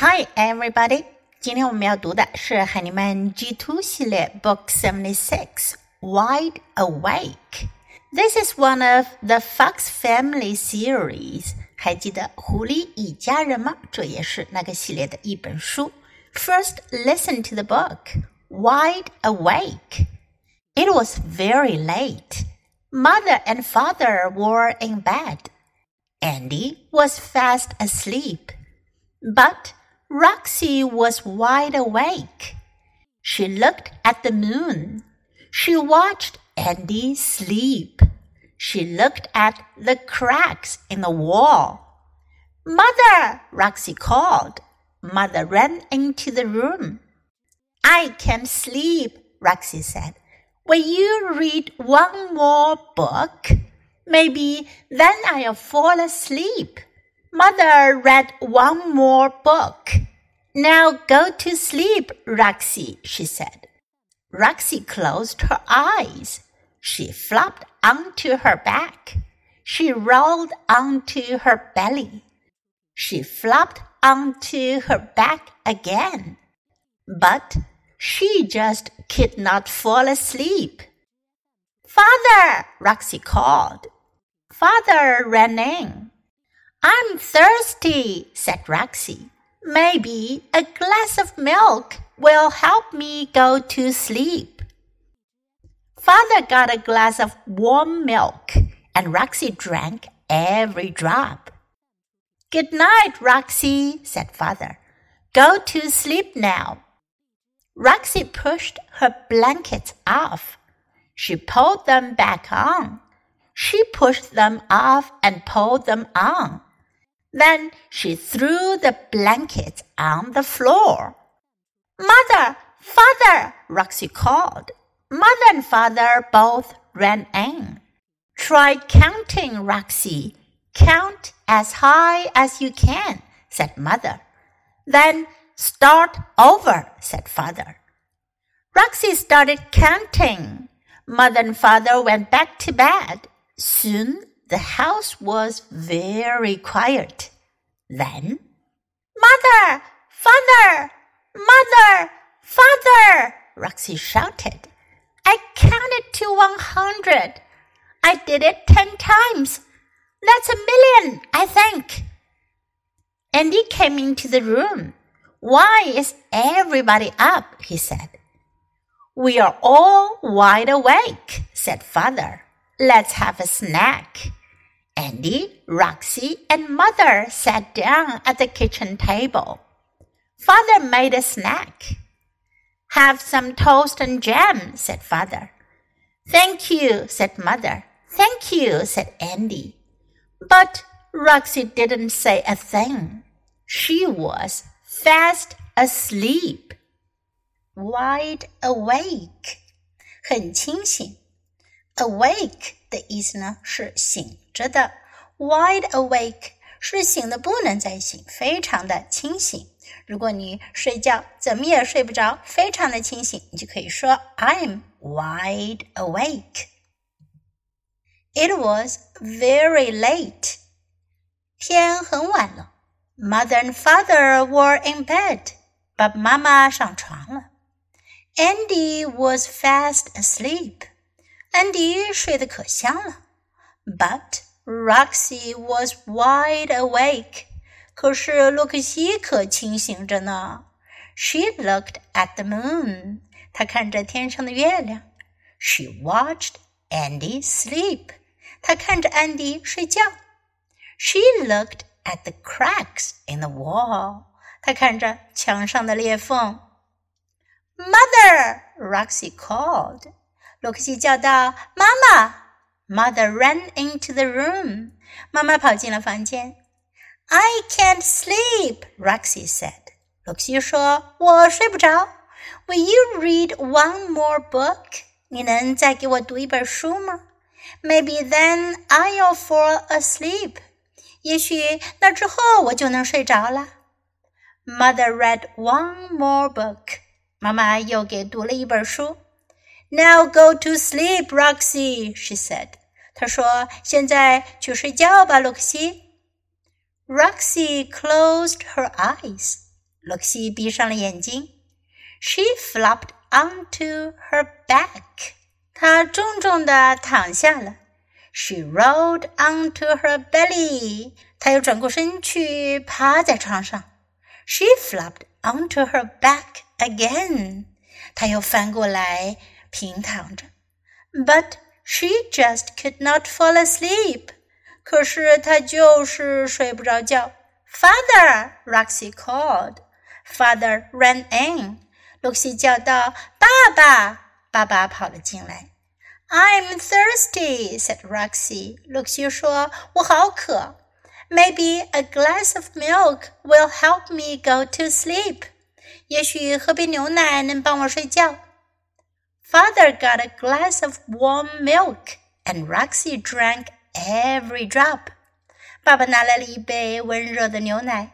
Hi, everybody！今天我们要读的是海尼曼 G Two 系列 Book Seventy Six Wide Awake. This is one of the Fox Family series. 还记得狐狸一家人吗？这也是那个系列的一本书。First, listen to the book. Wide Awake. It was very late. Mother and father were in bed. Andy was fast asleep. But Roxy was wide awake. She looked at the moon. She watched Andy sleep. She looked at the cracks in the wall. Mother, Roxy called. Mother ran into the room. I can't sleep, Roxy said. Will you read one more book? Maybe then I'll fall asleep. Mother read one more book. Now go to sleep, Roxy, she said. Roxy closed her eyes. She flopped onto her back. She rolled onto her belly. She flopped onto her back again. But she just could not fall asleep. Father, Roxy called. Father ran in. I'm thirsty, said Roxy. Maybe a glass of milk will help me go to sleep. Father got a glass of warm milk, and Roxy drank every drop. Good night, Roxy, said Father. Go to sleep now. Roxy pushed her blankets off. She pulled them back on. She pushed them off and pulled them on. Then she threw the blankets on the floor. Mother, father, Roxy called. Mother and father both ran in. Try counting, Roxy. Count as high as you can, said mother. Then start over, said father. Roxy started counting. Mother and father went back to bed. Soon the house was very quiet. Then, Mother! Father! Mother! Father! Roxy shouted. I counted to one hundred. I did it ten times. That's a million, I think. Andy came into the room. Why is everybody up? he said. We are all wide awake, said father. Let's have a snack. Andy, Roxy, and Mother sat down at the kitchen table. Father made a snack. Have some toast and jam, said Father. Thank you, said Mother. Thank you, said Andy. But Roxy didn't say a thing. She was fast asleep. Wide awake. 很清醒。 Awake 的意思呢是醒着的，wide awake 是醒的不能再醒，非常的清醒。如果你睡觉怎么也睡不着，非常的清醒，你就可以说 I'm wide awake. It was very late. 天很晚了。Mother and father were in bed. 爸爸妈妈上床了。Andy was fast asleep. 安迪睡得可香了，But Roxy was wide awake。可是洛克西可清醒着呢。She looked at the moon。她看着天上的月亮。She watched Andy sleep。她看着安迪睡觉。She looked at the cracks in the wall。她看着墙上的裂缝。Mother，Roxy called。 洛克西叫道：“妈妈！”Mother ran into the room。妈妈跑进了房间。I can't sleep, Roxy said. 洛克西说：“我睡不着。”Will you read one more book？你能再给我读一本书吗？Maybe then I'll fall asleep。也许那之后我就能睡着了。Mother read one more book。妈妈又给读了一本书。now go to sleep, Roxy, she said. 她说：“现在去睡觉吧，洛克西。” Roxy closed her eyes. 露西闭上了眼睛。She flopped onto her back. 她重重地躺下了。She rolled onto her belly. 她又转过身去，趴在床上。She flopped onto her back again. 她又翻过来， 平躺着。But she just could not fall asleep. 可是她就是睡不着觉。Father, Roxy called. Father ran in. 露西叫道：“爸爸！”爸爸跑了进来。I'm thirsty," said Roxy. 露西说：“我好渴。Maybe a glass of milk will help me go to sleep. 也许喝杯牛奶能帮我睡觉。” Father got a glass of warm milk, and Roxy drank every drop. 爸爸拿来了一杯温热的牛奶，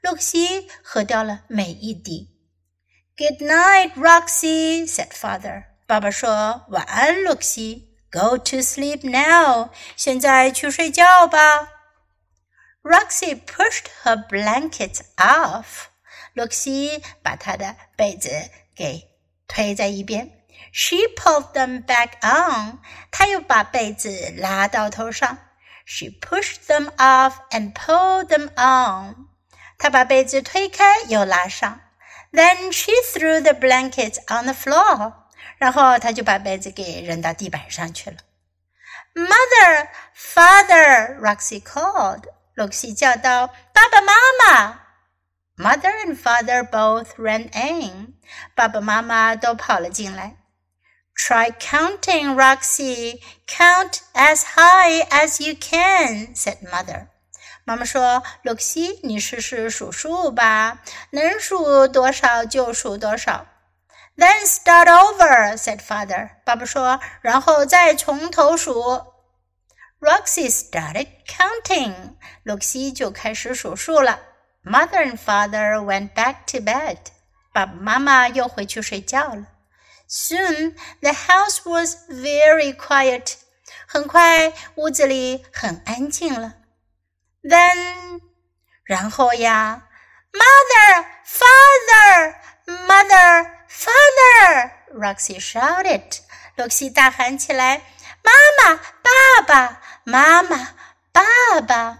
露西喝掉了每一滴。Good night, Roxy," said father. 爸爸说：“晚安，露西。Go to sleep now. 现在去睡觉吧。” Roxy pushed her blanket off. 露西把她的被子给推在一边。 She pulled them back on. 她又把被子拉到头上。She pushed them off and pulled them on. 她把被子推开又拉上。Then she threw the blankets on the floor. 然后她就把被子给扔到地板上去了。Mother, father, Roxy called. 露西叫道：“爸爸妈妈。” Mother and father both ran in. 爸爸妈妈都跑了进来。 Try counting, Roxy. Count as high as you can," said mother. 妈妈说：“露西，你试试数数吧，能数多少就数多少。” Then start over," said father. 爸爸说：“然后再从头数。” Roxy started counting. 露西就开始数数了。Mother and father went back to bed. 爸爸妈妈又回去睡觉了。 Soon the house was very quiet. 很快屋子里很安静了。Then，然后呀，Mother, Father, Mother, Father! Roxy shouted. 露西大喊起来：“妈妈，爸爸，妈妈，爸爸！”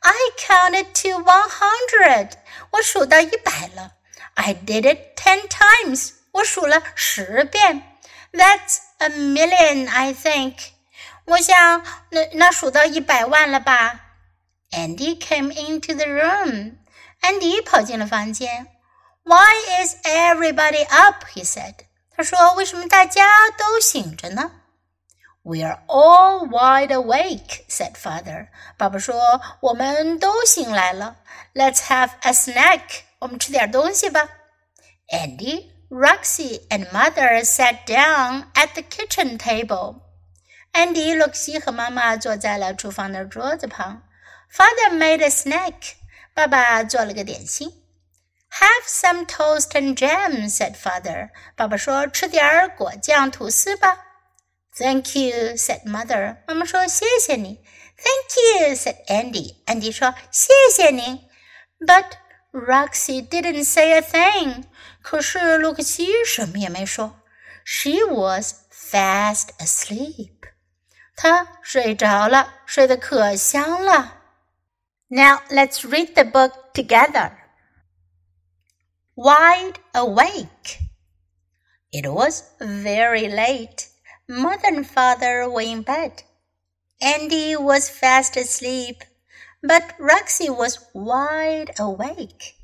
I counted to one hundred. 我数到一百了。I did it ten times. 我数了十遍，That's a million, I think。我想那那数到一百万了吧？Andy came into the room. Andy 跑进了房间。Why is everybody up? He said. 他说：“为什么大家都醒着呢？”We are all wide awake," said father. 爸爸说：“我们都醒来了。Let's have a snack. 我们吃点东西吧。”Andy Roxy and mother sat down at the kitchen table. Andy、洛克西和妈妈坐在了厨房的桌子旁。Father made a snack. 爸爸做了个点心。Have some toast and jam, said father. 爸爸说：“吃点儿果酱吐司吧。” Thank you, said mother. 妈妈说：“谢谢你。” Thank you, said Andy. Andy 说：“谢谢您。” But Roxy didn't say a thing. 可是露克西什么也没说。She was fast asleep. 她睡着了，睡得可香了。Now let's read the book together. Wide awake. It was very late. Mother and father were in bed. Andy was fast asleep but Roxy was wide awake.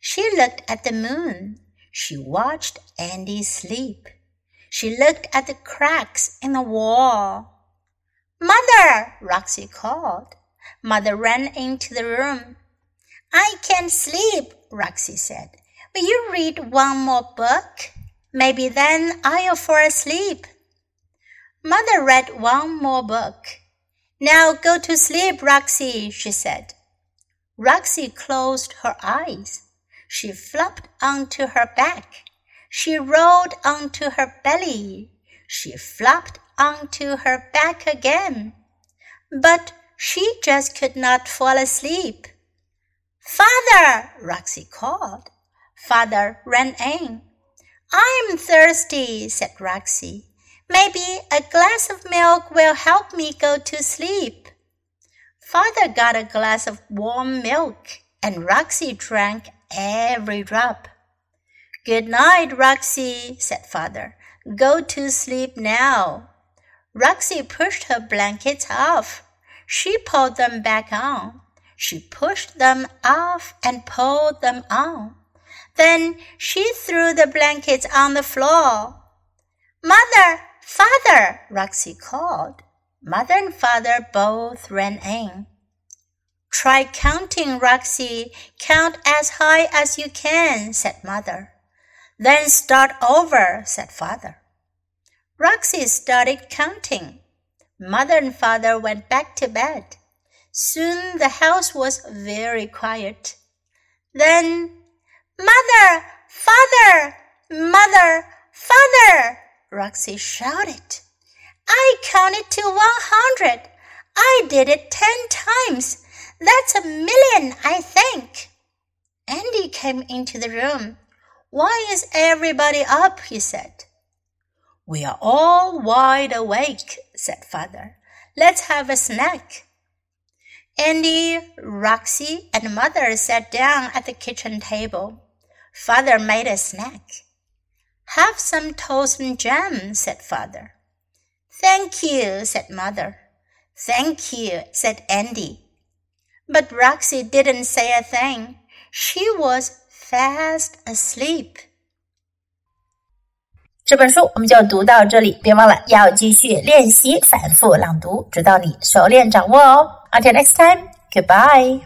She looked at the moon. She watched Andy sleep. She looked at the cracks in the wall. Mother, Roxy called. Mother ran into the room. I can't sleep, Roxy said. Will you read one more book? Maybe then I'll fall asleep. Mother read one more book. Now go to sleep, Roxy, she said. Roxy closed her eyes. She flopped onto her back. She rolled onto her belly. She flopped onto her back again. But she just could not fall asleep. Father, Roxy called. Father ran in. I'm thirsty, said Roxy. Maybe a glass of milk will help me go to sleep. Father got a glass of warm milk, and Roxy drank every drop. Good night, Roxy, said Father. Go to sleep now. Roxy pushed her blankets off. She pulled them back on. She pushed them off and pulled them on. Then she threw the blankets on the floor. Mother, father, Roxy called. Mother and father both ran in. Try counting, Roxy. Count as high as you can, said mother. Then start over, said father. Roxy started counting. Mother and father went back to bed. Soon the house was very quiet. Then, Mother! Father! Mother! Father! Roxy shouted. I counted to one hundred. I did it ten times. That's a million, I think. Andy came into the room. Why is everybody up? he said. We are all wide awake, said father. Let's have a snack. Andy, Roxy, and mother sat down at the kitchen table. Father made a snack. Have some toast and jam, said father. Thank you, said mother. Thank you, said Andy. But Roxy didn't say a thing. She was fast asleep. 这本书我们就读到这里，别忘了要继续练习反复朗读，直到你熟练掌握哦。Until next time, goodbye.